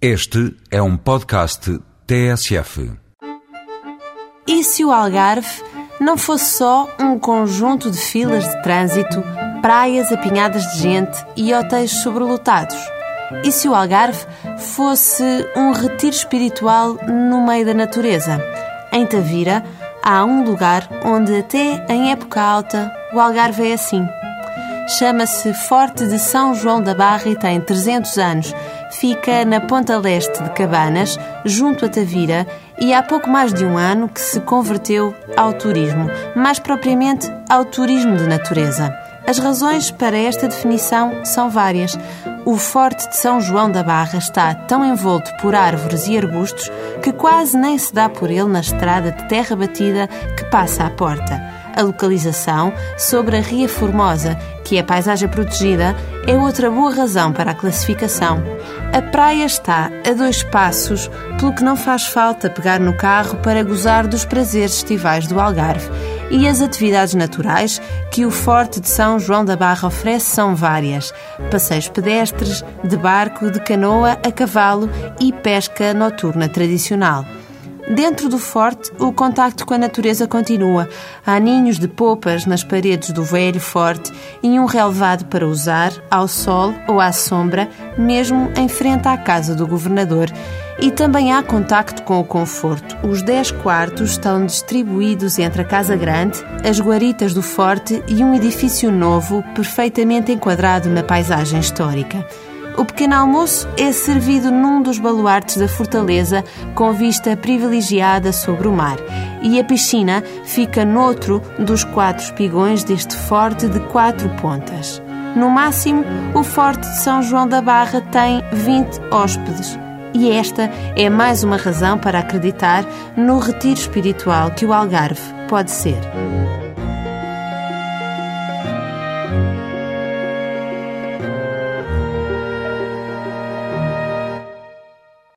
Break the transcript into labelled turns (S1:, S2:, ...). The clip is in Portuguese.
S1: Este é um podcast TSF.
S2: E se o Algarve não fosse só um conjunto de filas de trânsito, praias apinhadas de gente e hotéis sobrelotados? E se o Algarve fosse um retiro espiritual no meio da natureza? Em Tavira há um lugar onde, até em época alta, o Algarve é assim. Chama-se Forte de São João da Barra e tem 300 anos. Fica na ponta leste de Cabanas, junto a Tavira, e há pouco mais de um ano que se converteu ao turismo, mais propriamente ao turismo de natureza. As razões para esta definição são várias. O Forte de São João da Barra está tão envolto por árvores e arbustos que quase nem se dá por ele na estrada de terra batida que passa à porta a localização sobre a Ria Formosa, que é paisagem protegida, é outra boa razão para a classificação. A praia está a dois passos, pelo que não faz falta pegar no carro para gozar dos prazeres estivais do Algarve. E as atividades naturais que o Forte de São João da Barra oferece são várias: passeios pedestres, de barco, de canoa, a cavalo e pesca noturna tradicional. Dentro do forte, o contacto com a natureza continua. Há ninhos de popas nas paredes do velho forte e um relevado para usar, ao sol ou à sombra, mesmo em frente à casa do governador. E também há contacto com o conforto. Os 10 quartos estão distribuídos entre a Casa Grande, as guaritas do forte e um edifício novo, perfeitamente enquadrado na paisagem histórica. O pequeno almoço é servido num dos baluartes da fortaleza com vista privilegiada sobre o mar e a piscina fica noutro dos quatro espigões deste forte de quatro pontas. No máximo, o Forte de São João da Barra tem 20 hóspedes. E esta é mais uma razão para acreditar no retiro espiritual que o Algarve pode ser.